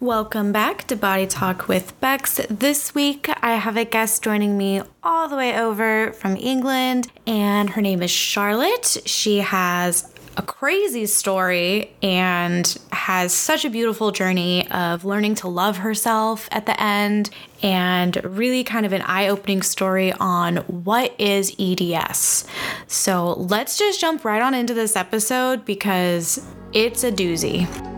Welcome back to Body Talk with Becks. This week I have a guest joining me all the way over from England, and her name is Charlotte. She has a crazy story and has such a beautiful journey of learning to love herself at the end and really kind of an eye opening story on what is EDS. So let's just jump right on into this episode because it's a doozy.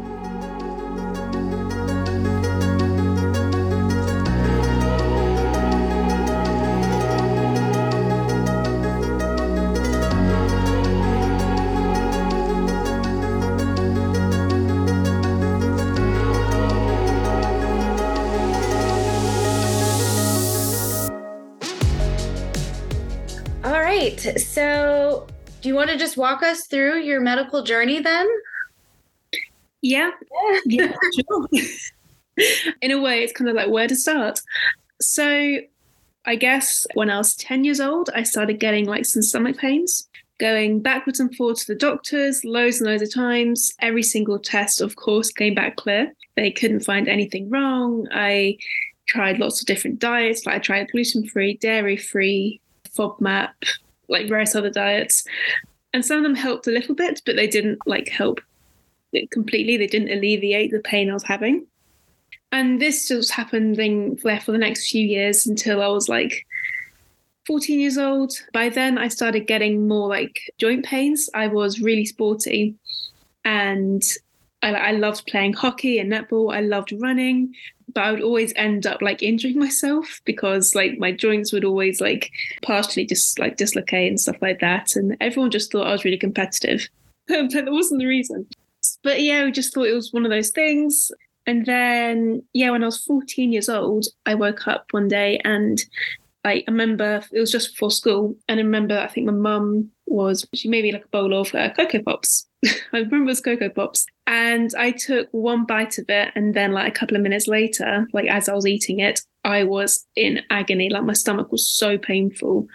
Want to just walk us through your medical journey then? Yeah. Yeah, sure. In a way, it's kind of like where to start. So, I guess when I was 10 years old, I started getting like some stomach pains, going backwards and forwards to the doctors loads and loads of times. Every single test, of course, came back clear. They couldn't find anything wrong. I tried lots of different diets. Like I tried gluten free, dairy free, FODMAP, like various other diets. And some of them helped a little bit, but they didn't like help completely. They didn't alleviate the pain I was having. And this just happened there for the next few years until I was like 14 years old. By then, I started getting more like joint pains. I was really sporty and I, I loved playing hockey and netball. I loved running but I would always end up like injuring myself because like my joints would always like partially just like dislocate and stuff like that. And everyone just thought I was really competitive. but that wasn't the reason. But yeah, we just thought it was one of those things. And then, yeah, when I was 14 years old, I woke up one day and I remember it was just before school. And I remember, I think my mum was, she made me like a bowl of uh, Cocoa Pops. I remember it was Cocoa Pops. And I took one bite of it. And then, like, a couple of minutes later, like, as I was eating it, I was in agony. Like, my stomach was so painful.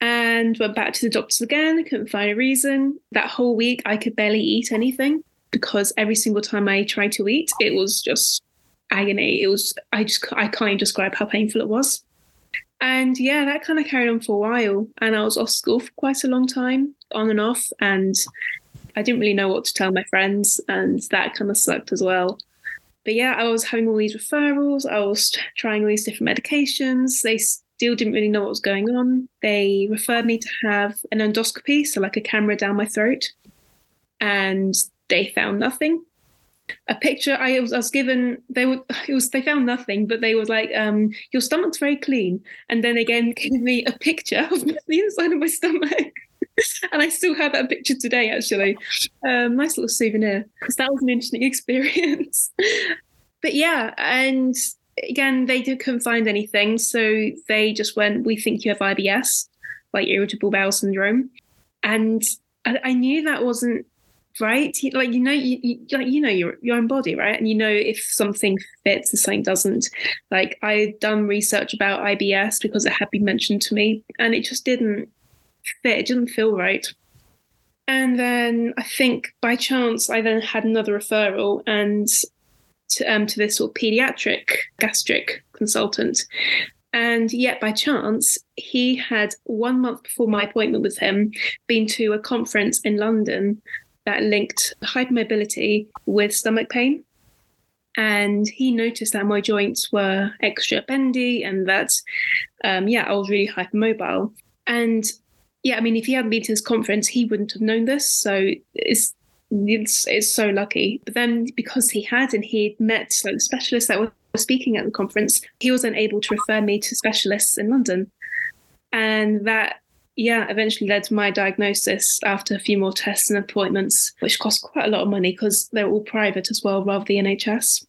And went back to the doctors again. Couldn't find a reason. That whole week, I could barely eat anything because every single time I tried to eat, it was just agony. It was, I just, I can't describe how painful it was. And yeah, that kind of carried on for a while. And I was off school for quite a long time, on and off. And I didn't really know what to tell my friends. And that kind of sucked as well. But yeah, I was having all these referrals. I was trying all these different medications. They still didn't really know what was going on. They referred me to have an endoscopy, so like a camera down my throat. And they found nothing a picture I was, I was given they were it was they found nothing but they were like um your stomach's very clean and then again gave me a picture of the inside of my stomach and I still have that picture today actually. Um nice little souvenir. Because that was an interesting experience. But yeah and again they couldn't find anything so they just went we think you have IBS like irritable bowel syndrome. And I, I knew that wasn't right. Like you know you, you, like you know your your own body right? And you know if something fits and something doesn't. Like i had done research about ibs because it had been mentioned to me and it just didn't fit it didn't feel right and then i think by chance i then had another referral and to, um, to this sort of pediatric gastric consultant and yet, by chance, he had one month before my appointment with him been to a conference in London that linked hypermobility with stomach pain. And he noticed that my joints were extra bendy and that, um, yeah, I was really hypermobile. And yeah, I mean, if he hadn't been to this conference, he wouldn't have known this. So it's it's, it's so lucky. But then because he had and he'd met like specialists that were speaking at the conference, he was then able to refer me to specialists in London. And that yeah, eventually led to my diagnosis after a few more tests and appointments, which cost quite a lot of money because they're all private as well, rather than NHS.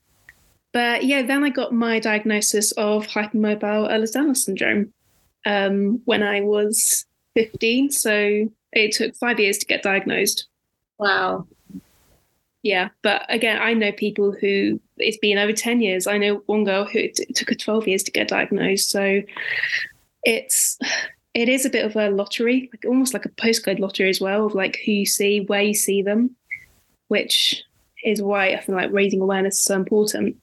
But yeah, then I got my diagnosis of hypermobile Ehlers-Danlos syndrome um, when I was 15. So it took five years to get diagnosed. Wow. Yeah, but again, I know people who it's been over 10 years. I know one girl who it took her 12 years to get diagnosed. So it's it is a bit of a lottery, like almost like a postcode lottery as well, of like who you see, where you see them, which is why I feel like raising awareness is so important.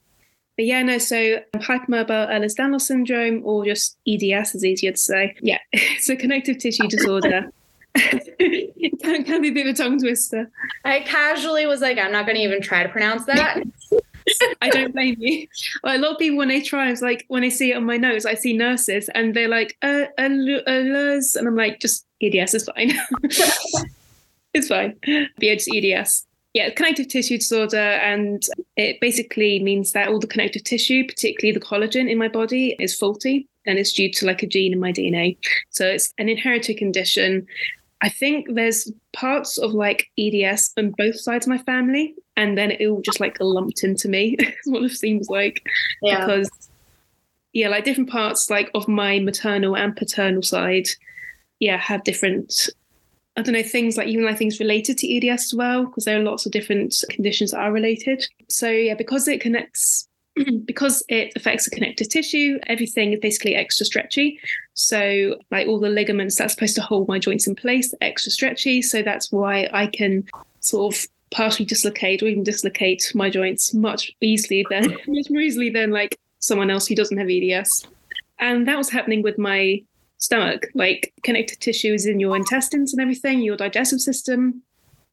But yeah, no, so hypermobile Ehlers-Danlos syndrome or just EDS is easier to say. Yeah, it's a connective tissue disorder. it can, can be a bit of a tongue twister. I casually was like, I'm not going to even try to pronounce that. I don't blame you. Well, a lot of people when they try, it's like when I see it on my nose, I see nurses and they're like, uh, uh, uh, and I'm like, just EDS is fine. it's fine. But yeah, just EDS. Yeah, connective tissue disorder, and it basically means that all the connective tissue, particularly the collagen in my body, is faulty and it's due to like a gene in my DNA. So it's an inherited condition. I think there's parts of like EDS on both sides of my family, and then it all just like lumped into me. is what it seems like. Yeah. Because yeah, like different parts like of my maternal and paternal side, yeah, have different I don't know, things like even like things related to EDS as well, because there are lots of different conditions that are related. So yeah, because it connects because it affects the connective tissue, everything is basically extra stretchy. So, like all the ligaments that's supposed to hold my joints in place, extra stretchy. So that's why I can sort of partially dislocate or even dislocate my joints much easily than much more easily than like someone else who doesn't have EDS. And that was happening with my stomach. Like connective tissues in your intestines and everything, your digestive system,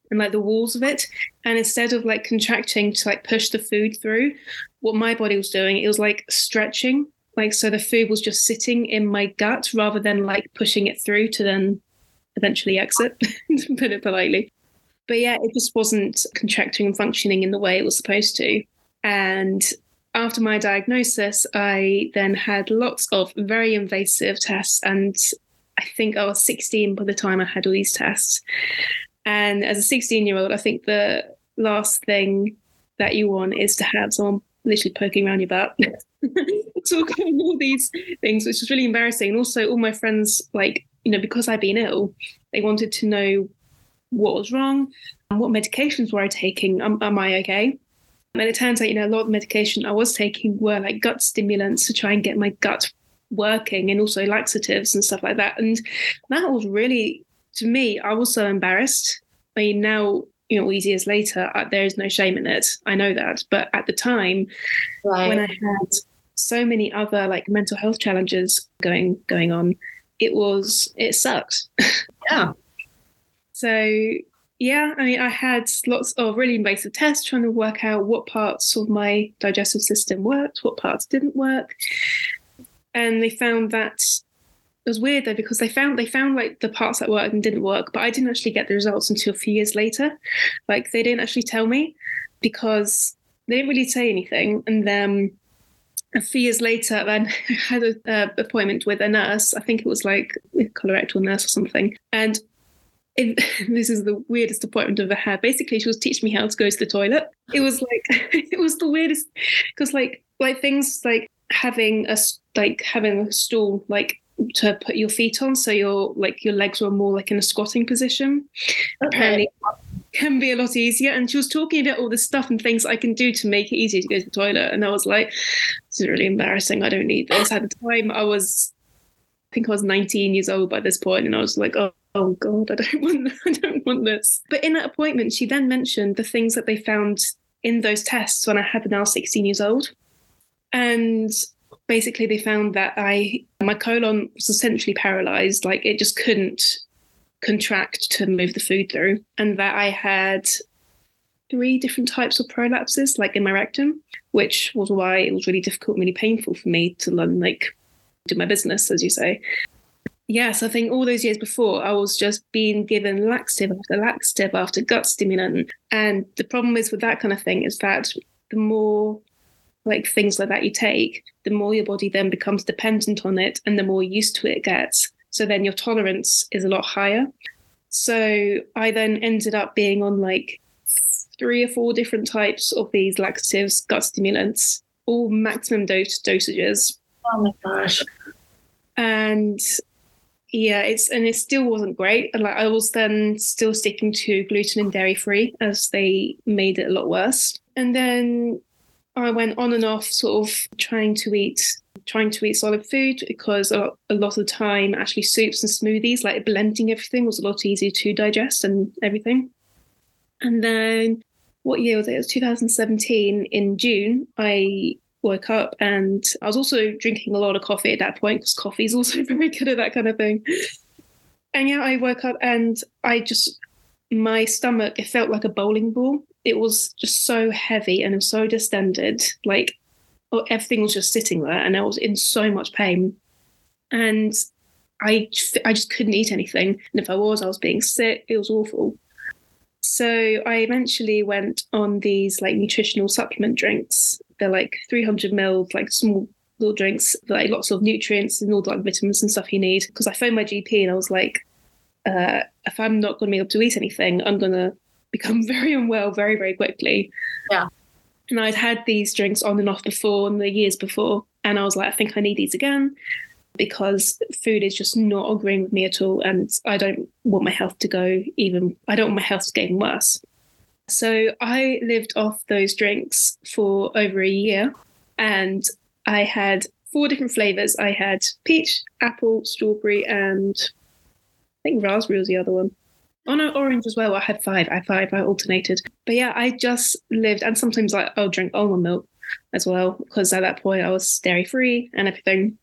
and like the walls of it. And instead of like contracting to like push the food through, what my body was doing, it was like stretching. Like so the food was just sitting in my gut rather than like pushing it through to then eventually exit, to put it politely. But yeah, it just wasn't contracting and functioning in the way it was supposed to. And after my diagnosis, I then had lots of very invasive tests. And I think I was 16 by the time I had all these tests. And as a 16 year old, I think the last thing that you want is to have someone literally poking around your butt, talking all these things, which was really embarrassing. And also, all my friends, like, you know, because I'd been ill, they wanted to know what was wrong, and what medications were I taking, am I okay? And it turns out, you know, a lot of medication I was taking were like gut stimulants to try and get my gut working and also laxatives and stuff like that. And that was really, to me, I was so embarrassed. I mean, now you know, all these years later, uh, there is no shame in it. I know that. But at the time, right. when I had so many other like mental health challenges going going on, it was it sucked. Yeah. so yeah, I mean, I had lots of really invasive tests trying to work out what parts of my digestive system worked, what parts didn't work, and they found that it was weird though because they found they found like the parts that worked and didn't work, but I didn't actually get the results until a few years later. Like they didn't actually tell me because they didn't really say anything. And then a few years later, then I had an uh, appointment with a nurse. I think it was like a colorectal nurse or something. And it, this is the weirdest appointment I've ever had. Basically, she was teaching me how to go to the toilet. It was like it was the weirdest because like like things like having a like having a stool like to put your feet on so your like your legs were more like in a squatting position okay. apparently can be a lot easier and she was talking about all the stuff and things i can do to make it easier to go to the toilet and i was like this is really embarrassing i don't need this at the time i was i think i was 19 years old by this point and i was like oh oh god i don't want i don't want this but in that appointment she then mentioned the things that they found in those tests when i had now 16 years old and basically they found that I my colon was essentially paralyzed, like it just couldn't contract to move the food through, and that I had three different types of prolapses, like in my rectum, which was why it was really difficult, and really painful for me to learn, like do my business, as you say. Yes, I think all those years before, I was just being given laxative after laxative after gut stimulant. And the problem is with that kind of thing is that the more like things like that you take, the more your body then becomes dependent on it and the more used to it gets. So then your tolerance is a lot higher. So I then ended up being on like three or four different types of these laxatives, gut stimulants, all maximum dose dosages. Oh my gosh. And yeah, it's and it still wasn't great. And Like I was then still sticking to gluten and dairy free as they made it a lot worse. And then I went on and off sort of trying to eat trying to eat solid food because a lot, of the time actually soups and smoothies like blending everything was a lot easier to digest and everything and then what year was it it was 2017 in june i woke up and I was also drinking a lot of coffee at that point because coffee is also very good at that kind of thing. And yeah, I woke up and I just, my stomach, it felt like a bowling ball. It was just so heavy and so distended. Like oh, everything was just sitting there and I was in so much pain. And I, I just couldn't eat anything. And if I was, I was being sick. It was awful. So I eventually went on these like nutritional supplement drinks. They're like 300 mils, like small little drinks, like lots of nutrients and all the like vitamins and stuff you need. Because I phoned my GP and I was like, uh, if I'm not going to be able to eat anything, I'm going to become very unwell very, very quickly. Yeah. And I'd had these drinks on and off before in the years before. And I was like, I think I need these again because food is just not agreeing with me at all. And I don't want my health to go even, I don't want my health to get even worse. So I lived off those drinks for over a year and I had four different flavors. I had peach, apple, strawberry, and I think raspberry was the other one. Oh no, orange as well. I had five. I had five. I alternated. But yeah, I just lived, and sometimes like I'll drink almond milk as well because at that point I was dairy free and everything.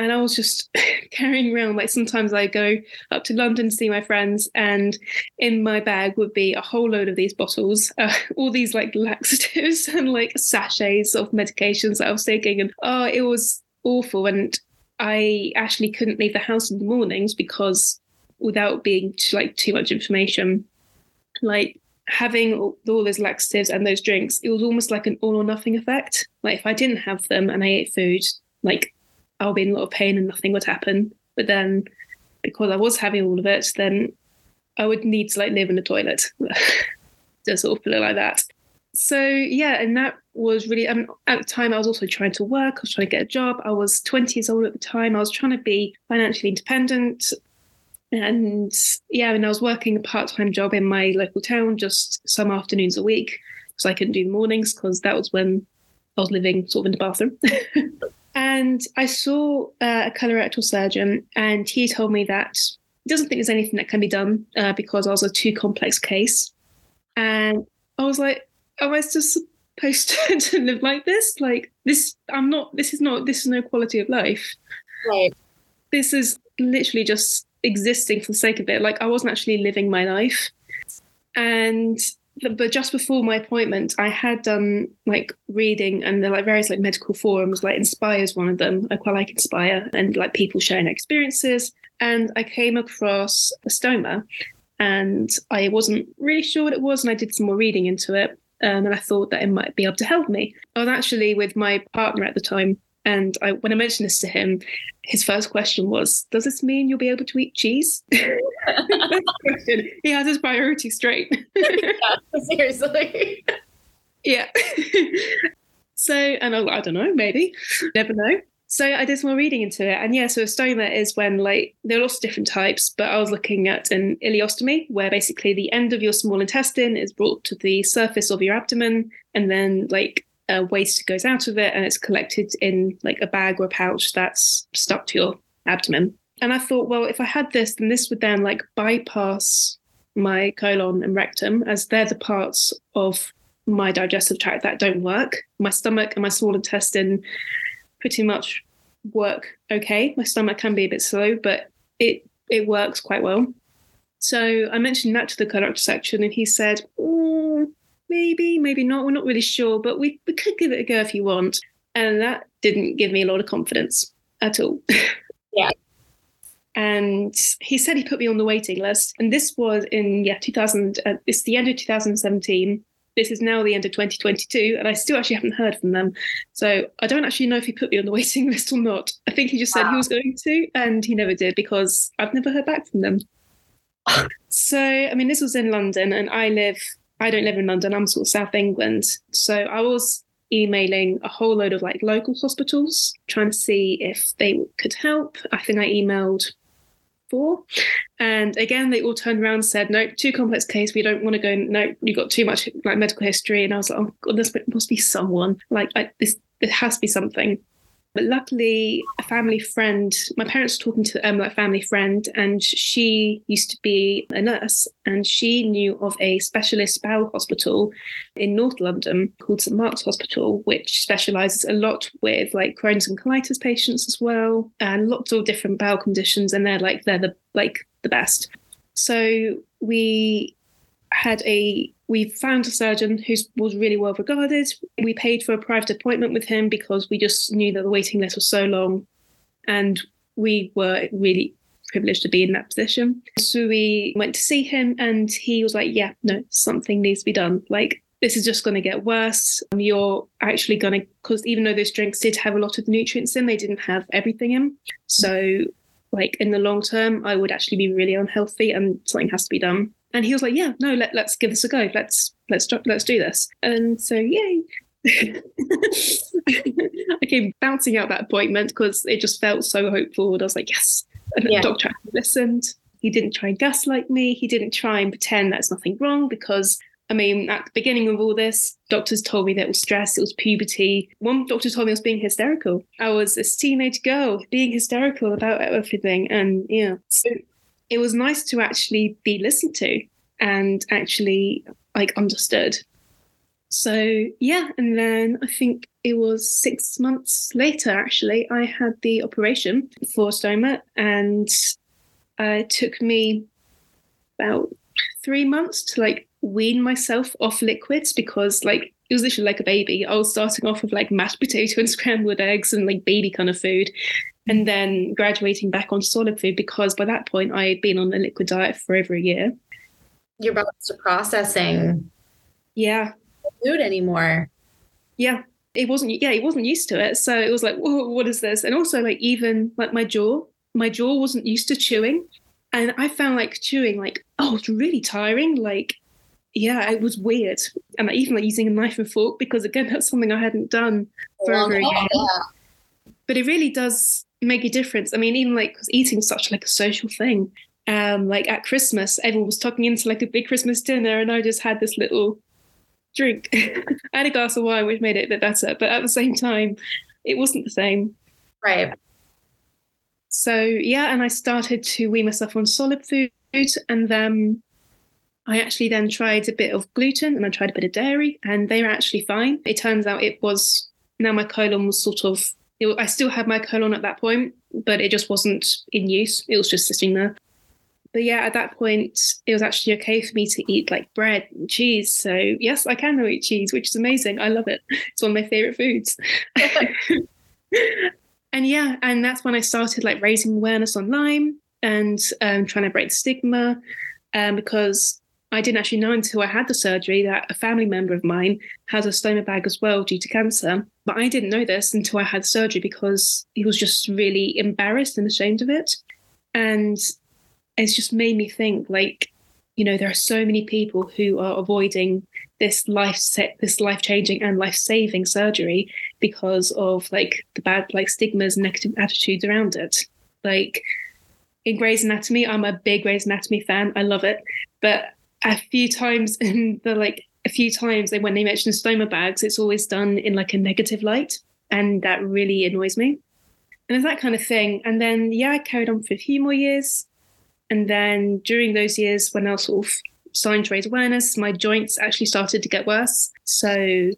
And I was just carrying around like sometimes I go up to London to see my friends, and in my bag would be a whole load of these bottles, uh, all these like laxatives and like sachets of medications that I was taking, and oh, it was awful. And I actually couldn't leave the house in the mornings because without being too, like too much information, like having all, all those laxatives and those drinks, it was almost like an all or nothing effect. Like if I didn't have them and I ate food, like I'll be in a lot of pain and nothing would happen. But then because I was having all of it, then I would need to like live in a toilet. Just sort of put it like that. So yeah, and that was really um, at the time I was also trying to work, I was trying to get a job. I was 20 years old at the time. I was trying to be financially independent. And yeah, and I was working a part-time job in my local town just some afternoons a week because I couldn't do the mornings because that was when I was living sort of in the bathroom. And I saw uh, a colorectal surgeon, and he told me that he doesn't think there's anything that can be done uh, because I was a too complex case. And I was like, am I just supposed to, to live like this? Like this, I'm not. This is not. This is no quality of life. Right. This is literally just existing for the sake of it. Like I wasn't actually living my life. And but just before my appointment, I had done like reading and there like various like medical forums, like Inspire's one of them. I quite like Inspire and like people sharing experiences. And I came across a stoma and I wasn't really sure what it was. And I did some more reading into it. Um, and I thought that it might be able to help me. I was actually with my partner at the time and I, when I mentioned this to him, his first question was, "Does this mean you'll be able to eat cheese?" he has his priorities straight. yeah, seriously. yeah. so, and I, I don't know, maybe, never know. So I did some more reading into it, and yeah, so a stoma is when like there are lots of different types, but I was looking at an ileostomy, where basically the end of your small intestine is brought to the surface of your abdomen, and then like uh, waste goes out of it and it's collected in like a bag or a pouch that's stuck to your abdomen. And I thought, well, if I had this, then this would then like bypass my colon and rectum, as they're the parts of my digestive tract that don't work. My stomach and my small intestine pretty much work okay. My stomach can be a bit slow, but it it works quite well. So I mentioned that to the colorectal surgeon, and he said, oh, maybe, maybe not. We're not really sure, but we, we could give it a go if you want. And that didn't give me a lot of confidence at all. Yeah. and he said he put me on the waiting list. And this was in, yeah, 2000, uh, it's the end of 2017. This is now the end of 2022, and I still actually haven't heard from them. So I don't actually know if he put me on the waiting list or not. I think he just said wow. he was going to, and he never did because I've never heard back from them. so, I mean, this was in London, and I live I don't live in London, I'm sort of South England. So I was emailing a whole load of like local hospitals trying to see if they could help. I think I emailed four. And again, they all turned around and said, no, too complex case. We don't want to go. No, you got too much like medical history. And I was like, oh God, this must be someone like I, this. It has to be something. But luckily, a family friend, my parents were talking to um, like family friend, and she used to be a nurse, and she knew of a specialist bowel hospital in North London called St Mark's Hospital, which specialises a lot with like Crohn's and colitis patients as well, and lots of different bowel conditions, and they're like they're the like the best. So we had a we found a surgeon who was really well regarded. We paid for a private appointment with him because we just knew that the waiting list was so long, and we were really privileged to be in that position. So we went to see him, and he was like, "Yeah, no, something needs to be done. Like this is just going to get worse. You're actually going to because even though those drinks did have a lot of nutrients in, they didn't have everything in. So." Like in the long term, I would actually be really unhealthy, and something has to be done. And he was like, "Yeah, no, let, let's give this a go. Let's let's let's do this." And so, yay! I came bouncing out that appointment because it just felt so hopeful. And I was like, "Yes!" And the Yeah. doctor listened. He didn't try and gaslight me. He didn't try and pretend there's nothing wrong because. I mean, at the beginning of all this, doctors told me that it was stress, it was puberty. One doctor told me I was being hysterical. I was this teenage girl being hysterical about everything. And yeah, so it was nice to actually be listened to and actually like understood. So yeah, and then I think it was six months later actually I had the operation for stoma, and uh, it took me about three months to like wean myself off liquids because like it was literally like a baby. I was starting off with like mashed potato and scrambled eggs and like baby kind of food, and then graduating back on solid food because by that point I had been on a liquid diet for over a year. Your body's processing. Yeah, food anymore. yeah. It wasn't yeah it wasn't used to it. So it was like Whoa, what is this? And also like even like my jaw my jaw wasn't used to chewing. And i found like chewing like oh it's really tiring. Like yeah it was weird. And like, even like using a knife and fork because again that's something i hadn't done for over a year. but it really does make a difference. I mean even like 'cause eating such like a social thing. Um like at christmas everyone was tucking into like a big christmas dinner and i just had this little drink. I had a glass of wine which made it a bit better but at the same time it wasn't the same. Right. so yeah and i started to wean myself on solid food and then i actually then tried a bit of gluten and i tried a bit of dairy and they were actually fine. It turns out it was now my colon was sort of it, i still had my colon at that point but it just wasn't in use. It was just sitting there. But yeah at that point it was actually okay for me to eat like bread and cheese. So yes i can now eat cheese which is amazing. I love it. It's one of my favorite foods. And yeah and that's when i started like raising awareness online and um, trying to break stigma um, because i didn't actually know until i had the surgery that a family member of mine has a stoma bag as well due to cancer. But i didn't know this until i had surgery because he was just really embarrassed and ashamed of it. And it's just made me think like you know there are so many people who are avoiding this life set this life changing and life saving surgery because of like the bad like stigmas and negative attitudes around it. Like in Grey's Anatomy I'm a big Grey's Anatomy fan. I love it. But a few times in the like a few times when they mention stoma bags it's always done in like a negative light and that really annoys me and it's that kind of thing and then yeah I carried on for a few more years and then during those years, when I was sort of starting to raise awareness, my joints actually started to get worse. So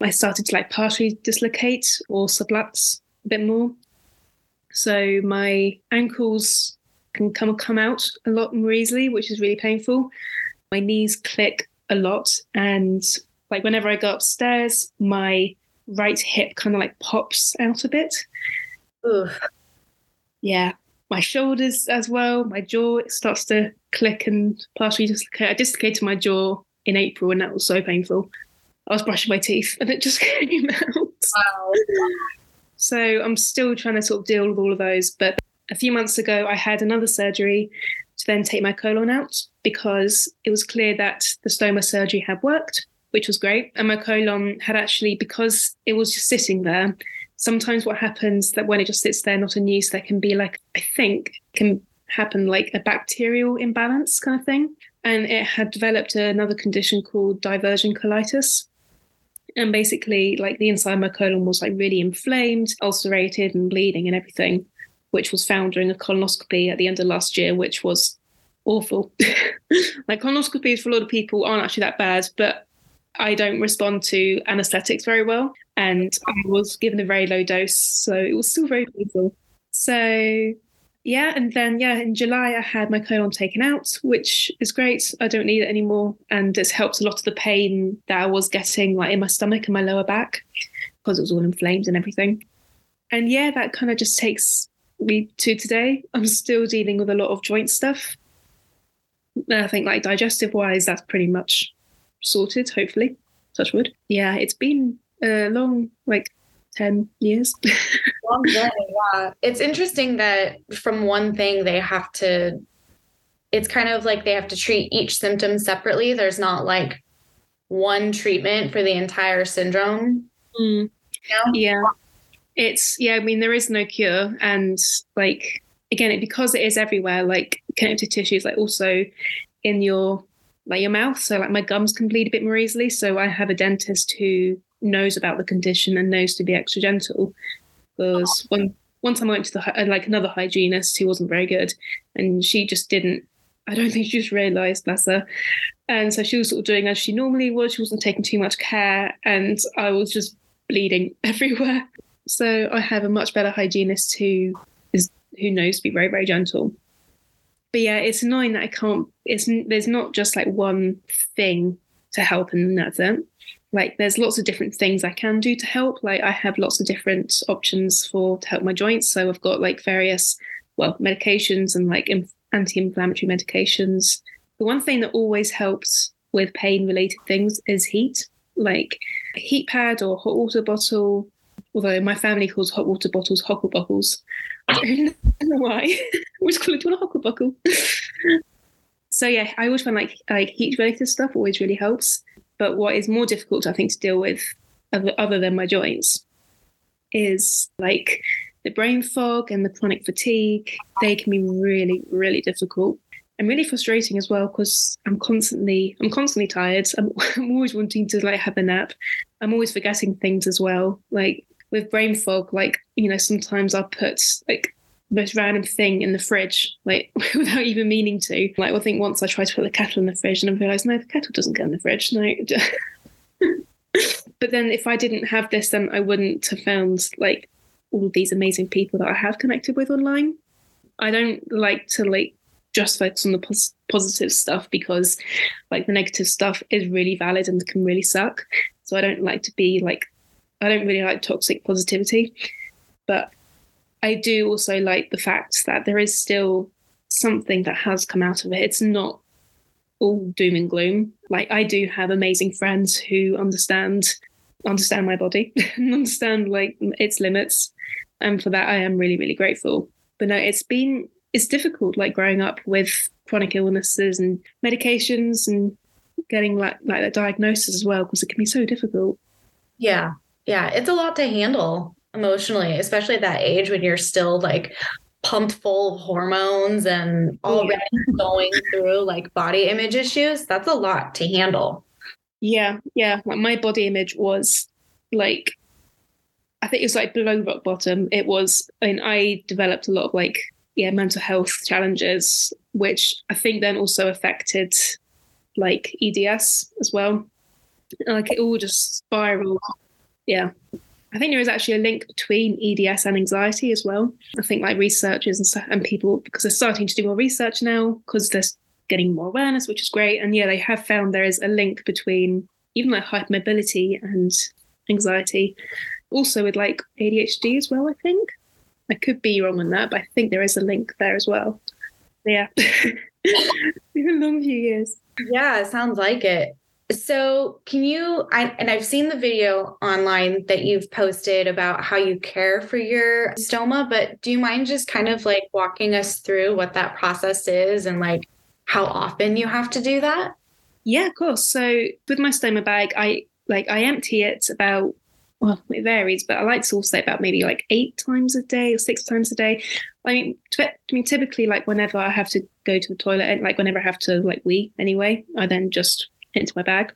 I started to like partially dislocate or sublux a bit more. So my ankles can come come out a lot more easily, which is really painful. My knees click a lot, and like whenever I go upstairs, my right hip kind of like pops out a bit. Oof. Yeah, my shoulders as well. My jaw it starts to click and partially dislocate. I dislocated my jaw in April, and that was so painful. I was brushing my teeth, and it just came out. Wow. So I'm still trying to sort of deal with all of those. But a few months ago, I had another surgery to then take my colon out because it was clear that the stoma surgery had worked, which was great. And my colon had actually, because it was just sitting there, sometimes what happens that when it just sits there not in use, there can be like, I think, can happen like a bacterial imbalance kind of thing. And it had developed another condition called diversion colitis. And basically, like the inside of my colon was like really inflamed, ulcerated, and bleeding and everything, which was found during a colonoscopy at the end of last year, which was awful. like colonoscopies for a lot of people aren't actually that bad, but I don't respond to anesthetics very well. And I was given a very low dose, so it was still very painful. So yeah, and then yeah, in July I had my colon taken out, which is great. I don't need it anymore, and it's helped a lot of the pain that I was getting, like in my stomach and my lower back, because it was all inflamed and everything. And yeah, that kind of just takes me to today. I'm still dealing with a lot of joint stuff. And I think like digestive wise, that's pretty much sorted. Hopefully, touch wood. Yeah, it's been a long like 10 years. Long journey, yeah. It's interesting that from one thing they have to, it's kind of like they have to treat each symptom separately. There's not like one treatment for the entire syndrome. Mm. You know? Yeah. It's, yeah, I mean, there is no cure. And like, again, it, because it is everywhere, like connective tissues, like also in your like your mouth. So like my gums can bleed a bit more easily. So I have a dentist who knows about the condition and knows to be extra gentle. Because one one time I went to the uh, like another hygienist who wasn't very good, and she just didn't. I don't think she just realised, bless her. And so she was sort of doing as she normally would. She wasn't taking too much care, and I was just bleeding everywhere. So I have a much better hygienist who is who knows to be very very gentle. But yeah, it's annoying that I can't. It's there's not just like one thing to help, and that's it like there's lots of different things I can do to help. Like I have lots of different options for to help my joints. So I've got like various well medications and like anti-inflammatory medications. The one thing that always helps with pain related things is heat, like a heat pad or hot water bottle. Although my family calls hot water bottles hot bottles. I don't know why. just call it a hot bottle. so yeah, I always find like like heat related stuff always really helps. But what is more difficult, I think, to deal with, other than my joints, is like the brain fog and the chronic fatigue. They can be really, really difficult and really frustrating as well because I'm constantly, I'm constantly tired. I'm, I'm always wanting to like have a nap. I'm always forgetting things as well. Like with brain fog, like you know, sometimes I'll put like most random thing in the fridge, like without even meaning to. Like I think once I tried to put the kettle in the fridge and I realised no, the kettle doesn't go in the fridge. No. but then if I didn't have this, then I wouldn't have found like all these amazing people that I have connected with online. I don't like to like just focus on the pos- positive stuff because like the negative stuff is really valid and can really suck. So I don't like to be like I don't really like toxic positivity. But I do also like the fact that there is still something that has come out of it. It's not all doom and gloom. Like I do have amazing friends who understand understand my body and understand like its limits. And for that I am really, really grateful. But no, it's been it's difficult like growing up with chronic illnesses and medications and getting like like that diagnosis as well because it can be so difficult. Yeah. Yeah. It's a lot to handle emotionally, especially at that age when you're still like pumped full of hormones and already yeah. going through like body image issues. That's a lot to handle. Yeah, yeah. My body image was like I think it was like below rock bottom. It was I mean I developed a lot of like yeah, mental health challenges, which I think then also affected like EDS as well. Like it all just spiraled. Yeah. I think there is actually a link between EDS and anxiety as well. I think like researchers and, and people, because they're starting to do more research now, because they're getting more awareness, which is great. And yeah, they have found there is a link between even like hypermobility and anxiety. Also with like ADHD as well, I think. I could be wrong on that, but I think there is a link there as well. Yeah. A long few years. Yeah, sounds like it. So, can you? I, and I've seen the video online that you've posted about how you care for your stoma, but do you mind just kind of like walking us through what that process is and like how often you have to do that? Yeah, of course. So, with my stoma bag, I like I empty it about well, it varies, but I like to also say about maybe like eight times a day or six times a day. I mean, t- I mean, typically, like whenever I have to go to the toilet, like whenever I have to like wee anyway, I then just into my bag.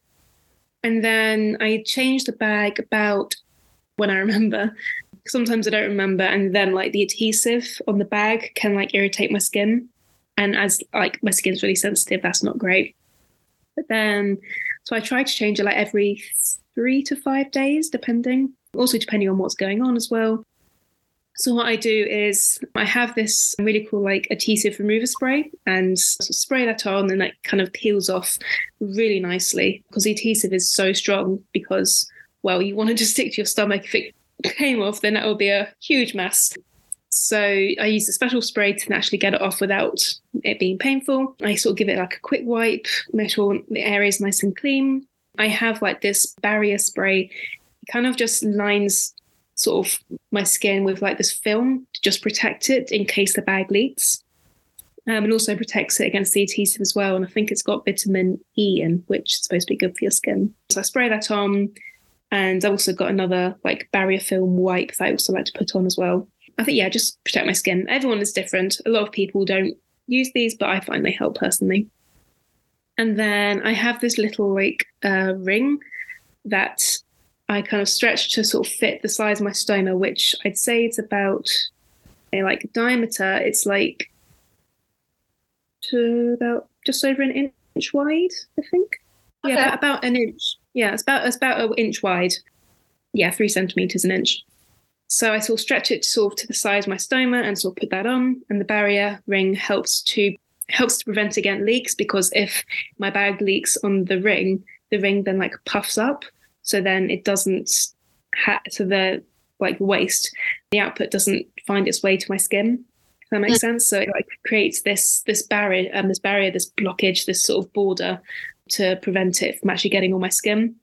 And then I changed the bag about when I remember. Sometimes I don't remember, and then like the adhesive on the bag can like irritate my skin. And as like my skin's really sensitive, that's not great. But then, so I try to change it like every three to five days, depending. Also, depending on what's going on as well. So what I do is I have this really cool like adhesive remover spray and spray that on and that kind of peels off really nicely because the adhesive is so strong because well you want to just stick to your stomach if it came off then that would be a huge mess. So I use a special spray to actually get it off without it being painful. I sort of give it like a quick wipe, make sure the area is nice and clean. I have like this barrier spray, it kind of just lines sort of my skin with like this film to just protect it in case the bag leaks. Um, and also protects it against the adhesive as well. And I think it's got vitamin E in, which is supposed to be good for your skin. So I spray that on. And I've also got another like barrier film wipe that I also like to put on as well. I think, yeah, just protect my skin. Everyone is different. A lot of people don't use these, but I find they help personally. And then I have this little like uh, ring that I kind of stretch to sort of fit the size of my stoma, which I'd say it's about eh, a like diameter. It's like to about just over an inch wide, I think. Okay. Yeah, about, about an inch. Yeah, it's about it's about an inch wide. Yeah, three centimeters an inch. So I sort of stretch it sort of to the size of my stoma and sort of put that on. And the barrier ring helps to helps to prevent against leaks because if my bag leaks on the ring, the ring then like puffs up so then it doesn't ha- so the like waste the output doesn't find its way to my skin. If that makes yeah. sense? So it like creates this this barrier um this barrier this blockage this sort of border to prevent it from actually getting on my skin.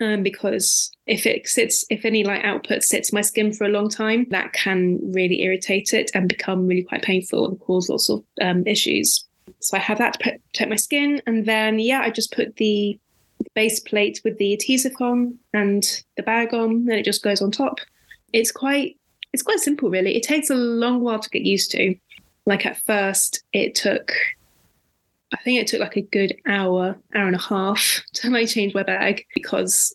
Um, because if it sits if any light output sits my skin for a long time that can really irritate it and become really quite painful and cause lots of um, issues. So i have that to protect my skin and then yeah i just put the base plate with the adhesive on and the bag on, then it just goes on top. It's quite it's quite simple really. It takes a long while to get used to. Like at first it took I think it took like a good hour, hour and a half to like change my bag because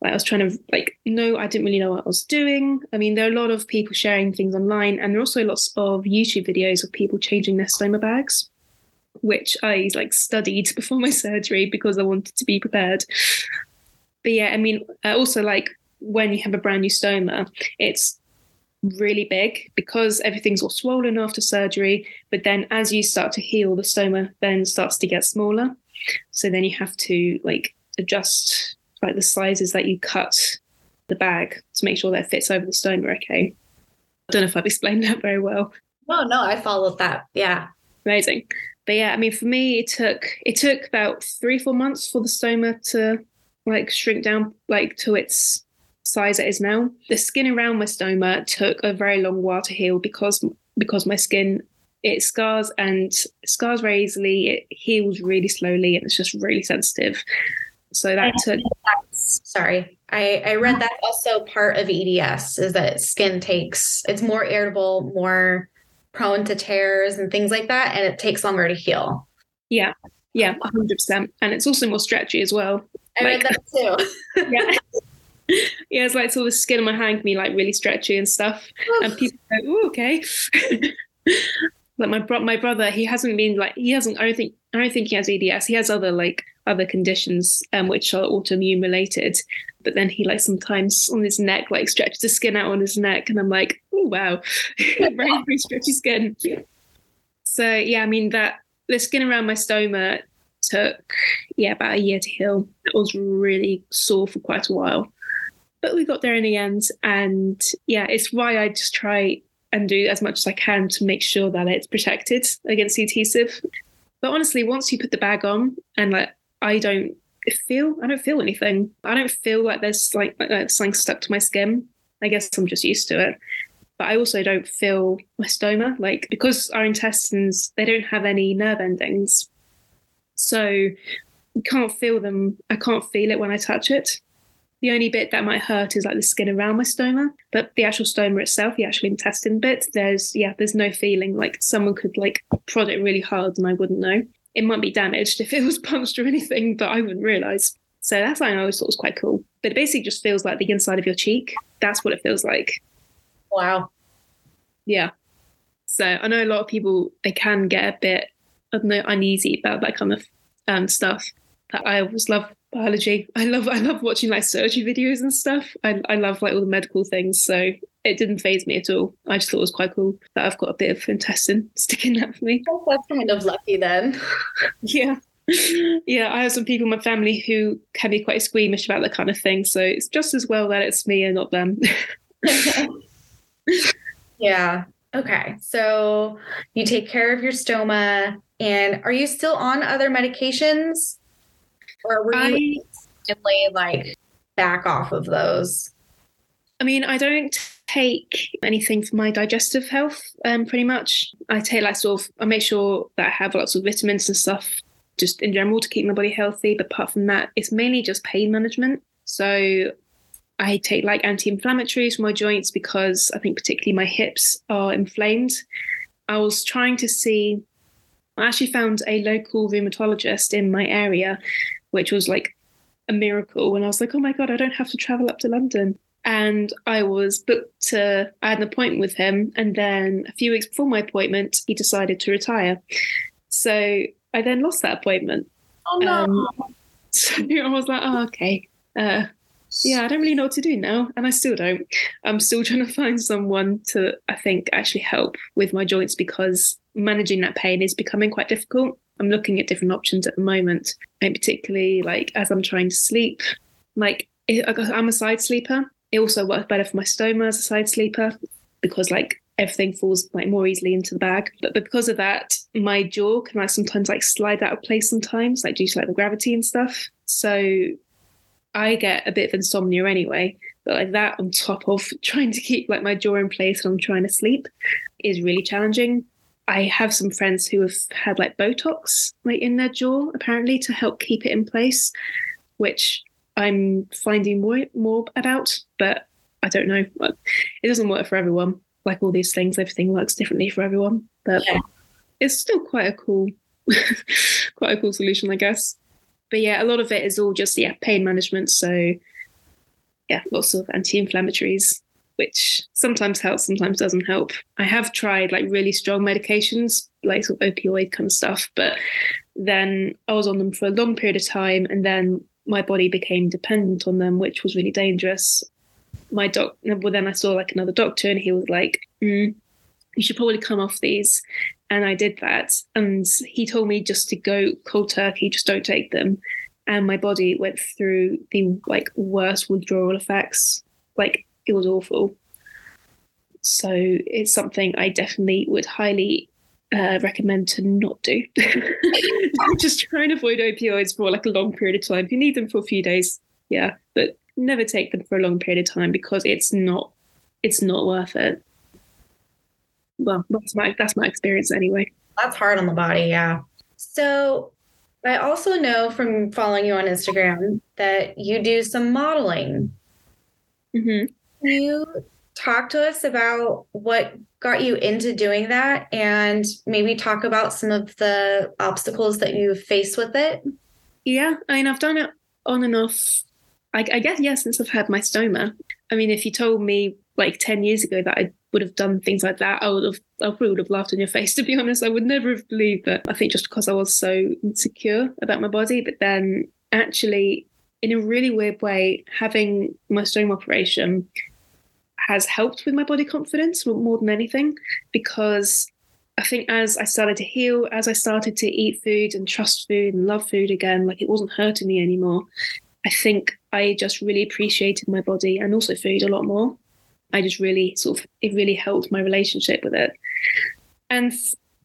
like I was trying to like no, I didn't really know what I was doing. I mean, there are a lot of people sharing things online, and there are also lots of YouTube videos of people changing their stoma bags which I like studied before my surgery because I wanted to be prepared. But yeah, I mean, also like when you have a brand new stoma, it's really big because everything's all swollen after surgery. But then as you start to heal, the stoma then starts to get smaller. So then you have to like adjust like the sizes that you cut the bag to make sure that fits over the stoma okay. I don't know if I've explained that very well. No, no, I followed that. Yeah. Amazing but yeah, I mean, for me, it took it took about three four months for the stoma to like shrink down like to its size it is now. The skin around my stoma took a very long while to heal because because my skin it scars and scars very easily. It heals really slowly and it's just really sensitive. So that took. Sorry, I I read that also part of EDS is that skin takes it's more irritable, more prone to tears and things like that, and it takes longer to heal. Yeah, yeah, hundred percent, and it's also more stretchy as well. I like, read that too. yeah. Yeah, it's like all the skin on my hand can be like really stretchy and stuff, and people go, "Oh, okay." like my bro- my brother, he hasn't been like he hasn't. I don't think I don't think he has EDS. He has other like other conditions um, which are autoimmune related, but then he like sometimes on his neck like stretches the skin out on his neck and i'm like oh wow. Very very stretchy skin. So yeah i mean that the skin around my stoma took yeah about a year to heal. It was really sore for quite a while. But we got there in the end and yeah it's why i just try and do as much as i can to make sure that it's protected against the adhesive but honestly once you put the bag on and like i don't feel I don't feel anything. I don't feel like there's like, like something stuck to my skin. I guess I'm just used to it. But I also don't feel my stoma, like because our intestines they don't have any nerve endings, so you can't feel them. I can't feel it when I touch it. The only bit that might hurt is like the skin around my stoma, but the actual stoma itself, the actual intestine bit, there's yeah, there's no feeling. Like someone could like prod it really hard and I wouldn't know it might be damaged if it was punched or anything, but I wouldn't realize. So that's something I always thought was quite cool. But it basically just feels like the inside of your cheek. That's what it feels like. Wow. Yeah. So I know a lot of people they can get a bit I don't know uneasy about that kind of um, stuff. But I always love biology. I love I love watching like surgery videos and stuff. I I love like all the medical things. So it didn't phase me at all. I just thought it was quite cool that I've got a bit of intestine sticking out for me. That's kind of lucky then. yeah. Yeah, I have some people in my family who can be quite squeamish about that kind of thing. So it's just as well that it's me and not them. yeah. Okay. So you take care of your stoma. And are you still on other medications? Or were you I, like back off of those? I mean, I don't take anything for my digestive health, um, pretty much. I take like sort of, I make sure that I have lots of vitamins and stuff just in general to keep my body healthy. But apart from that, it's mainly just pain management. So I take like anti-inflammatories for my joints because I think particularly my hips are inflamed. I was trying to see I actually found a local rheumatologist in my area, which was like a miracle. And I was like, oh my God, I don't have to travel up to London. And I was booked to, I had an appointment with him. And then a few weeks before my appointment, he decided to retire. So I then lost that appointment. Oh no. Um, so I was like, oh, okay. Uh, yeah, I don't really know what to do now, and I still don't. I'm still trying to find someone to, I think, actually help with my joints because managing that pain is becoming quite difficult. I'm looking at different options at the moment, and particularly like as I'm trying to sleep. Like I'm a side sleeper. It also works better for my stoma as a side sleeper because like everything falls like more easily into the bag. But because of that, my jaw can like sometimes like slide out of place sometimes, like due to like the gravity and stuff. So I get a bit of insomnia anyway, but like that on top of trying to keep like my jaw in place when I'm trying to sleep is really challenging. I have some friends who have had like Botox like in their jaw apparently to help keep it in place, which I'm finding more more about, but I don't know. It doesn't work for everyone. Like all these things, everything works differently for everyone. But yeah. it's still quite a cool, quite a cool solution, I guess but yeah, a lot of it is all just yeah pain management. So yeah, lots of anti-inflammatories, which sometimes helps, sometimes doesn't help. I have tried like really strong medications, like sort of opioid kind of stuff, but then I was on them for a long period of time, and then my body became dependent on them, which was really dangerous. My doc, well, then I saw like another doctor, and he was like, mm, "You should probably come off these." And I did that. And he told me just to go cold turkey, just don't take them. And my body went through the like worst withdrawal effects. Like it was awful. So it's something I definitely would highly uh, recommend to not do. just try and avoid opioids for like a long period of time. If you need them for a few days, yeah, but never take them for a long period of time because it's not it's not worth it well, that's my that's my experience anyway. That's hard on the body, yeah. So I also know from following you on Instagram that you do some modeling. Mm-hmm. Can you talk to us about what got you into doing that and maybe talk about some of the obstacles that you face with it? Yeah, I mean, I've done it on and off. I, I guess, yeah, since I've had my stoma. I mean, if you told me like 10 years ago that I would have done things like that, I would have, I probably would have laughed in your face, to be honest. I would never have believed that. I think just because I was so insecure about my body, but then actually, in a really weird way, having my stoma operation has helped with my body confidence more than anything because I think as I started to heal, as I started to eat food and trust food and love food again, like it wasn't hurting me anymore. I think I just really appreciated my body and also food a lot more. I just really sort of, it really helped my relationship with it. And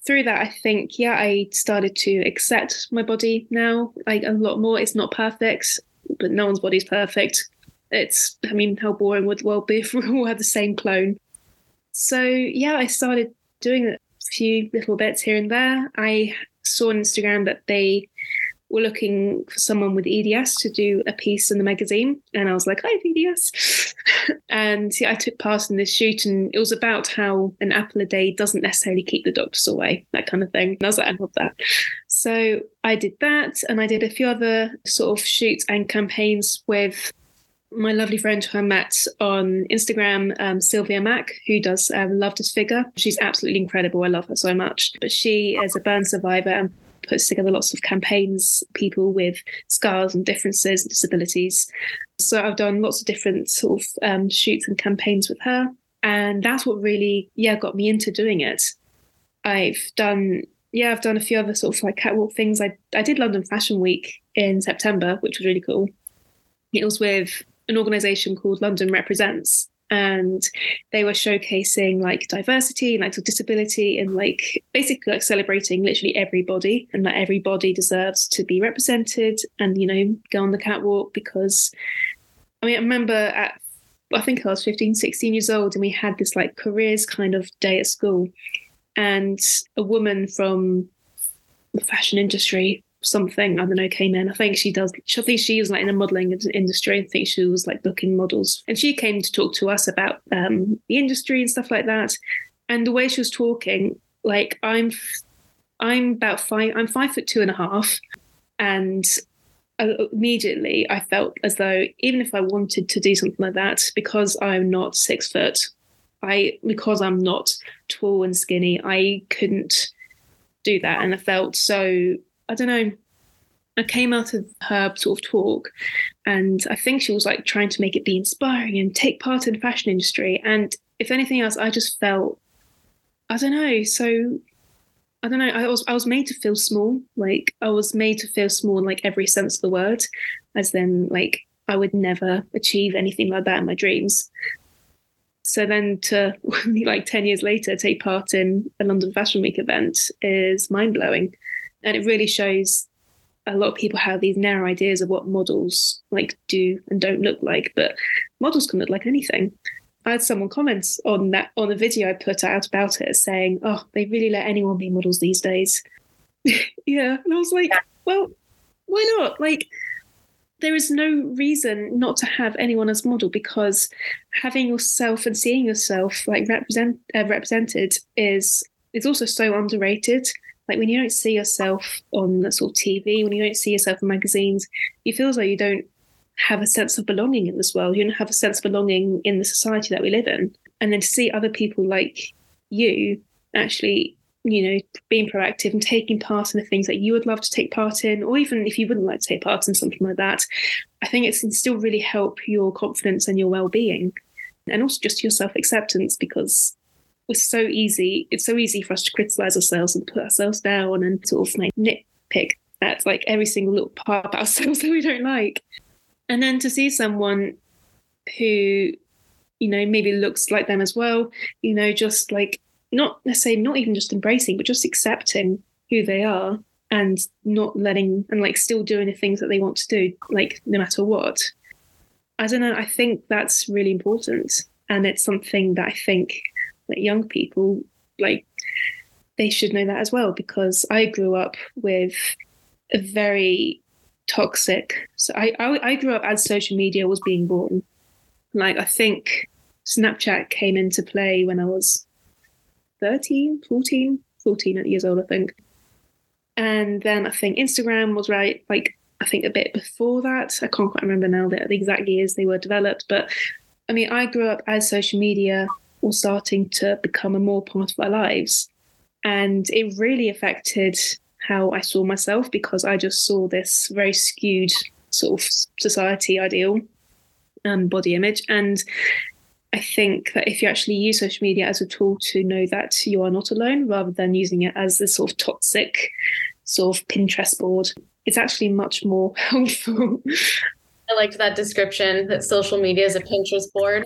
through that, I think, yeah, I started to accept my body now, like a lot more. It's not perfect, but no one's body is perfect. It's, I mean, how boring would the world be if we all had the same clone? So, yeah, I started doing a few little bits here and there. I saw on Instagram that they were looking for someone with EDS to do a piece in the magazine. And I was like, I have EDS. and yeah, I took part in this shoot, and it was about how an apple a day doesn't necessarily keep the doctors away, that kind of thing. And I was like, I love that. So I did that, and I did a few other sort of shoots and campaigns with my lovely friend who I met on Instagram, um, Sylvia Mac, who does um, Love Disfigure. She's absolutely incredible. I love her so much. But she is a burn survivor and puts together lots of campaigns, people with scars and differences and disabilities. So I've done lots of different sort of um, shoots and campaigns with her. And that's what really, yeah, got me into doing it. I've done, yeah, I've done a few other sort of like catwalk things. I, I did London Fashion Week in September, which was really cool. It was with an organization called London Represents, and they were showcasing like diversity and like disability and like basically like celebrating literally everybody and that everybody deserves to be represented and you know go on the catwalk because i mean i remember at i think i was 15 16 years old and we had this like careers kind of day at school and a woman from the fashion industry something. I don't know, came in. I think she does. I think she was like in the modeling industry. I think she was like booking models, and she came to talk to us about um, the industry and stuff like that. And the way she was talking, like I'm, I'm about five. I'm five foot two and a half, and uh, immediately I felt as though even if I wanted to do something like that, because I'm not six foot, I because I'm not tall and skinny, I couldn't do that, and I felt so I don't know. I came out of her sort of talk, and I think she was like trying to make it be inspiring and take part in the fashion industry. And if anything else, I just felt, I don't know. So I don't know. I was I was made to feel small. Like I was made to feel small in like every sense of the word, as then like I would never achieve anything like that in my dreams. So then to like 10 years later take part in a London Fashion Week event is mind blowing and it really shows a lot of people have these narrow ideas of what models like do and don't look like but models can look like anything. I had someone comment on that on the video i put out about it saying oh they really let anyone be models these days. Yeah and i was like well why not? Like there is no reason not to have anyone as model because having yourself and seeing yourself like represent uh, represented is is also so underrated like when you don't see yourself on sort of TV, when you don't see yourself in magazines, you feel as though you don't have a sense of belonging in this world. You don't have a sense of belonging in the society that we live in. And then to see other people like you actually, you know, being proactive and taking part in the things that you would love to take part in, or even if you wouldn't like to take part in something like that, I think it can still really help your confidence and your well-being. And also just your self-acceptance because was so easy. It's so easy for us to criticize ourselves and put ourselves down and sort of like nitpick at like every single little part of ourselves that we don't like. And then to see someone who, you know, maybe looks like them as well, you know, just like not necessarily not even just embracing, but just accepting who they are and not letting and like still doing the things that they want to do, like no matter what. I don't know. I think that's really important. And it's something that I think like young people like they should know that as well because I grew up with a very toxic. So I, I, I grew up as social media was being born. Like I think Snapchat came into play when I was 13, 14, 14 years old, I think. And then I think Instagram was right, like I think a bit before that. I can't quite remember now the, the exact years they were developed. But I mean, I grew up as social media was starting to become a more part of our lives. And it really affected how I saw myself because I just saw this very skewed sort of society ideal and body image. And I think that if you actually use social media as a tool to know that you are not alone rather than using it as a sort of toxic sort of Pinterest board, it's actually much more helpful. I liked that description that social media is a Pinterest board.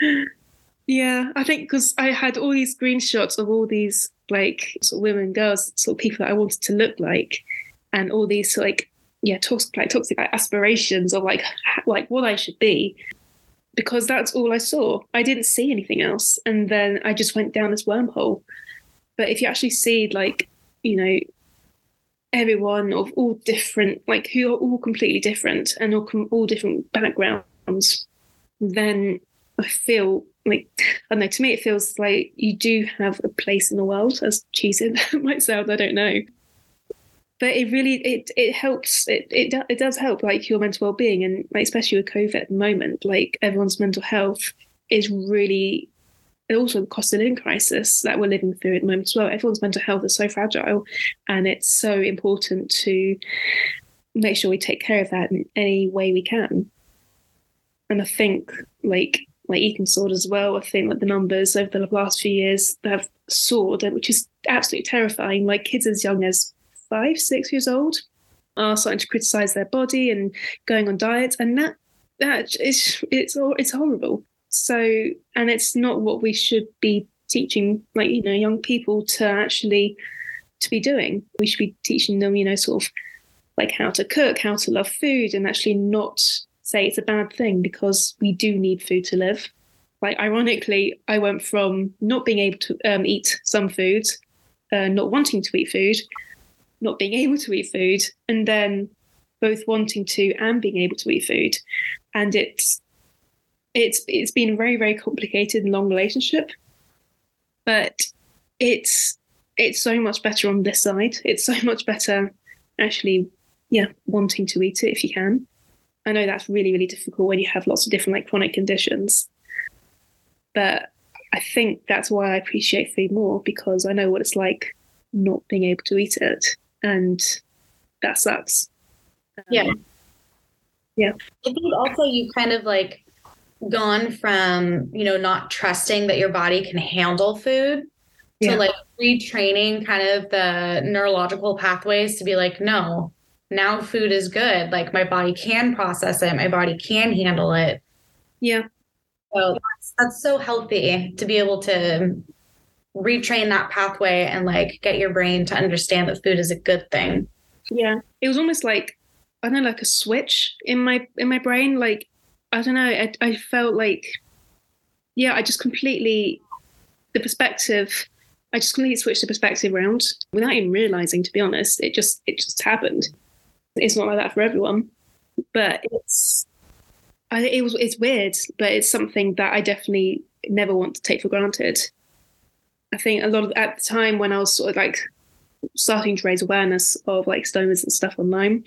Yeah, I think because I had all these screenshots of all these like sort of women, girls, sort of people that I wanted to look like, and all these like yeah toxic like toxic aspirations of like like what I should be, because that's all I saw. I didn't see anything else, and then I just went down this wormhole. But if you actually see like you know everyone of all different like who are all completely different and all all different backgrounds, then I feel like I don't know. To me, it feels like you do have a place in the world. As cheesy that might sound, I don't know. but it really it it helps it it, it does help like your mental well-being and like especially with covid at the moment like everyone's mental health is really also the cost of living crisis that we're living through at the moment as well everyone's mental health is so fragile and it's so important to make sure we take care of that in any way we can and i think like like eating disorders as well i think like the numbers over the last few years have soared which is absolutely terrifying like kids as young as five, six years old are starting to criticize their body and going on diets, and that that is it's it's horrible. So, and it's not what we should be teaching, like you know, young people to actually to be doing. We should be teaching them, you know, sort of like how to cook, how to love food, and actually not say it's a bad thing because we do need food to live. Like ironically, I went from not being able to um, eat some food, uh, not wanting to eat food, not being able to eat food and then both wanting to and being able to eat food. And it's it's it's been a very very complicated and long relationship but it's it's so much better on this side. It's so much better actually yeah wanting to eat it if you can i know that's really really difficult when you have lots of different like chronic conditions but i think that's why i appreciate food more because i know what it's like not being able to eat it and that sucks. Um, yeah. Yeah. I think also you kind of like gone from, you know, not trusting that your body can handle food yeah. to like retraining kind of the neurological pathways to be like, no, now food is good. Like my body can process it, my body can handle it. Yeah. So that's, that's so healthy to be able to retrain that pathway and like get your brain to understand that food is a good thing. Yeah. It was almost like I don't know, like a switch in my in my brain. Like I don't know, I, I felt like yeah, I just completely the perspective I just completely switched the perspective around without even realizing, to be honest. It just it just happened. It's not like that for everyone. But it's I, it was it's weird, but it's something that I definitely never want to take for granted. I think a lot of at the time when I was sort of like starting to raise awareness of like stomas and stuff online,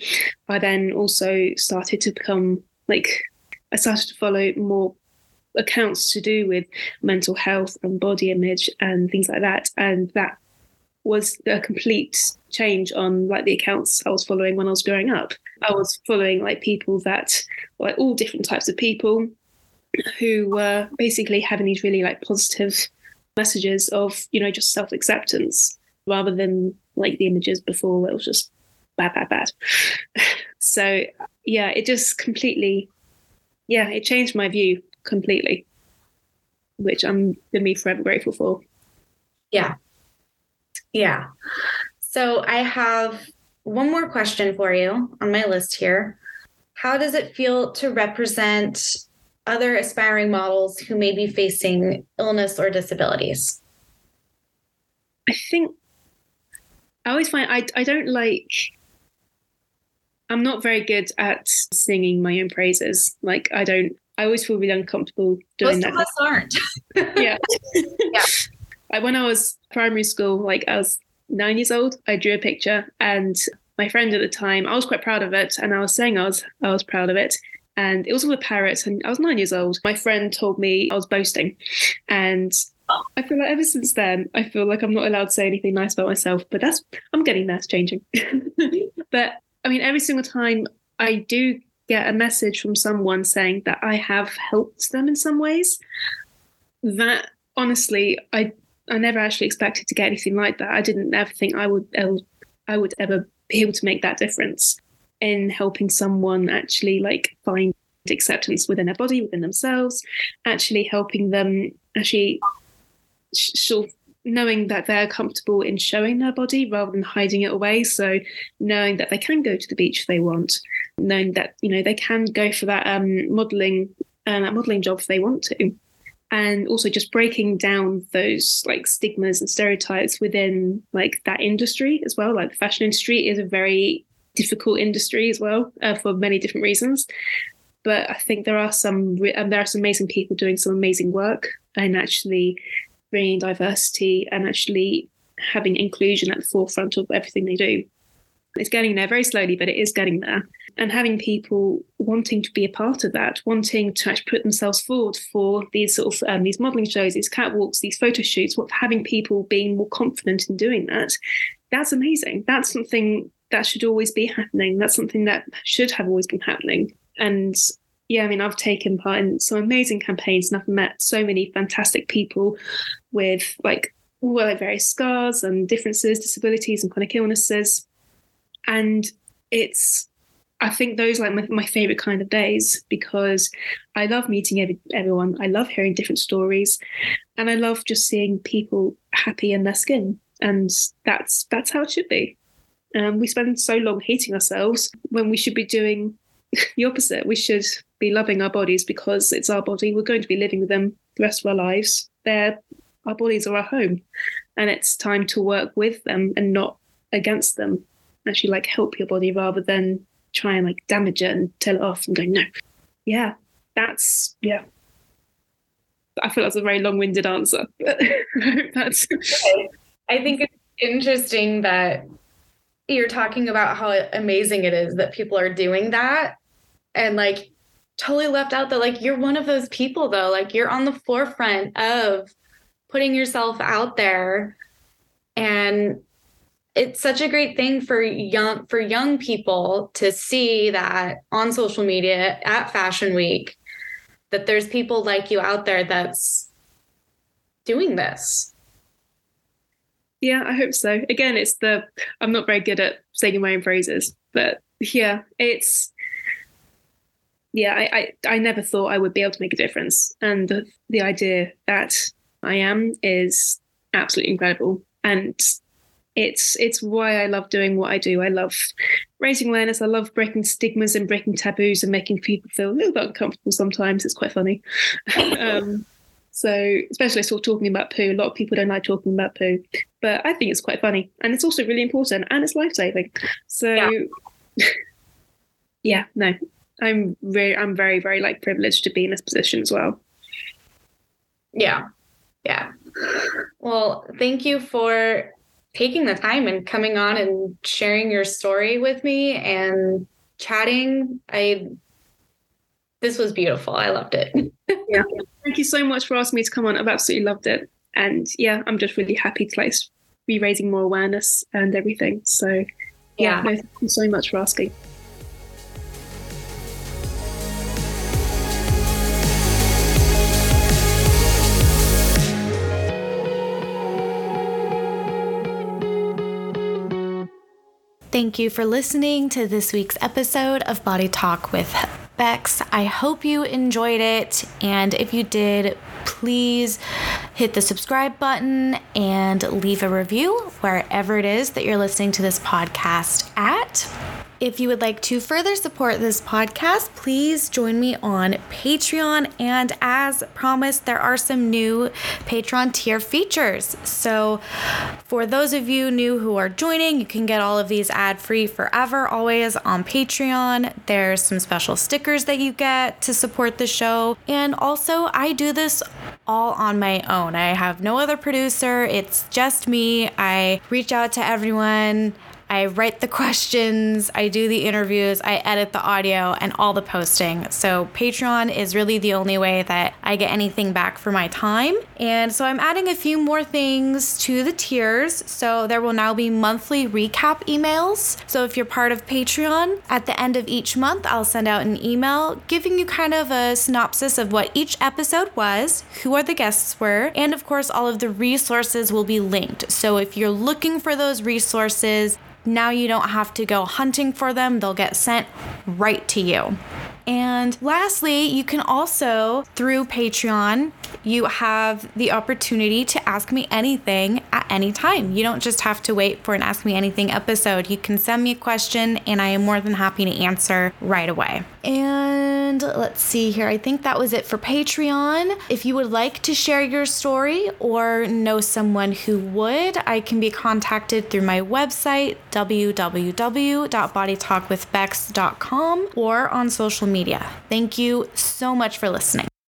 I then also started to become like I started to follow more accounts to do with mental health and body image and things like that. And that was a complete change on like the accounts I was following when I was growing up. I was following like people that like all different types of people who were basically having these really like positive messages of you know just self acceptance rather than like the images before where it was just bad bad bad. So yeah it just completely yeah it changed my view completely which i'm gonna be forever grateful for. Yeah yeah so i have one more question for you on my list here how does it feel to represent other aspiring models who may be facing illness or disabilities? I think I always find I I don't like I'm not very good at singing my own praises. Like I don't I always feel really uncomfortable doing Most that. Most of us aren't. yeah. yeah. When I was primary school, like I was nine years old, I drew a picture and my friend at the time, I was quite proud of it and I was saying I was I was proud of it and it was with parrots and I was nine years old. My friend told me I was boasting and I feel like ever since then, I feel like I'm not allowed to say anything nice about myself, but that's, I'm getting there, it's changing. but I mean, every single time I do get a message from someone saying that I have helped them in some ways, that honestly, I, I never actually expected to get anything like that. I didn't ever think I would, I would ever be able to make that difference in helping someone actually like find acceptance within their body, within themselves, actually helping them actually sort of knowing that they're comfortable in showing their body rather than hiding it away. So knowing that they can go to the beach if they want, knowing that you know they can go for that um, modeling uh, that modeling job if they want to, and also just breaking down those like stigmas and stereotypes within like that industry as well. Like the fashion industry is a very difficult industry as well uh, for many different reasons. But I think there are some um, there are some amazing people doing some amazing work and actually bringing diversity and actually having inclusion at the forefront of everything they do. It's getting there very slowly, but it is getting there. And having people wanting to be a part of that, wanting to actually put themselves forward for these sort of um, these modeling shows, these catwalks, these photo shoots, what having people being more confident in doing that, that's amazing. That's something that should always be happening. That's something that should have always been happening. And yeah, I mean, I've taken part in some amazing campaigns and I've met so many fantastic people with like well, like various scars and differences, disabilities and chronic illnesses. And it's I think those are like my, my favorite kind of days because I love meeting every, everyone. I love hearing different stories, and I love just seeing people happy in their skin. And that's that's how it should be. Um, we spend so long hating ourselves when we should be doing the opposite. We should be loving our bodies because it's our body. We're going to be living with them the rest of our lives. They're our bodies are our home, and it's time to work with them and not against them. Actually, like help your body rather than try and like damage it and tell it off and go no. Yeah, that's yeah. I feel that's a very long-winded answer, but that's. I think it's interesting that you're talking about how amazing it is that people are doing that and like totally left out that like you're one of those people though like you're on the forefront of putting yourself out there and it's such a great thing for young for young people to see that on social media at fashion week that there's people like you out there that's doing this yeah, I hope so. Again, it's the I'm not very good at saying my own phrases, but yeah, it's yeah, I, I, I never thought I would be able to make a difference. And the, the idea that I am is absolutely incredible. And it's it's why I love doing what I do. I love raising awareness. I love breaking stigmas and breaking taboos and making people feel a little bit uncomfortable sometimes. It's quite funny. um, so, especially sort of talking about poo, a lot of people don't like talking about poo, but I think it's quite funny, and it's also really important, and it's life saving. So, yeah. yeah, no, I'm very, I'm very, very like privileged to be in this position as well. Yeah, yeah. Well, thank you for taking the time and coming on and sharing your story with me and chatting. I this was beautiful. I loved it. yeah. Thank you so much for asking me to come on. I've absolutely loved it. And yeah, I'm just really happy to like be raising more awareness and everything. So yeah, yeah. No, thank you so much for asking. Thank you for listening to this week's episode of Body Talk with Becks. I hope you enjoyed it. And if you did, please hit the subscribe button and leave a review wherever it is that you're listening to this podcast at. If you would like to further support this podcast, please join me on Patreon. And as promised, there are some new Patreon tier features. So, for those of you new who are joining, you can get all of these ad free forever, always on Patreon. There's some special stickers that you get to support the show. And also, I do this all on my own. I have no other producer, it's just me. I reach out to everyone. I write the questions, I do the interviews, I edit the audio, and all the posting. So, Patreon is really the only way that I get anything back for my time. And so, I'm adding a few more things to the tiers. So, there will now be monthly recap emails. So, if you're part of Patreon, at the end of each month, I'll send out an email giving you kind of a synopsis of what each episode was, who our the guests were, and of course, all of the resources will be linked. So, if you're looking for those resources, now you don't have to go hunting for them, they'll get sent right to you. And lastly, you can also, through Patreon, you have the opportunity to ask me anything at any time. You don't just have to wait for an Ask Me Anything episode. You can send me a question, and I am more than happy to answer right away. And let's see here. I think that was it for Patreon. If you would like to share your story or know someone who would, I can be contacted through my website, www.bodytalkwithbex.com, or on social media media. Thank you so much for listening.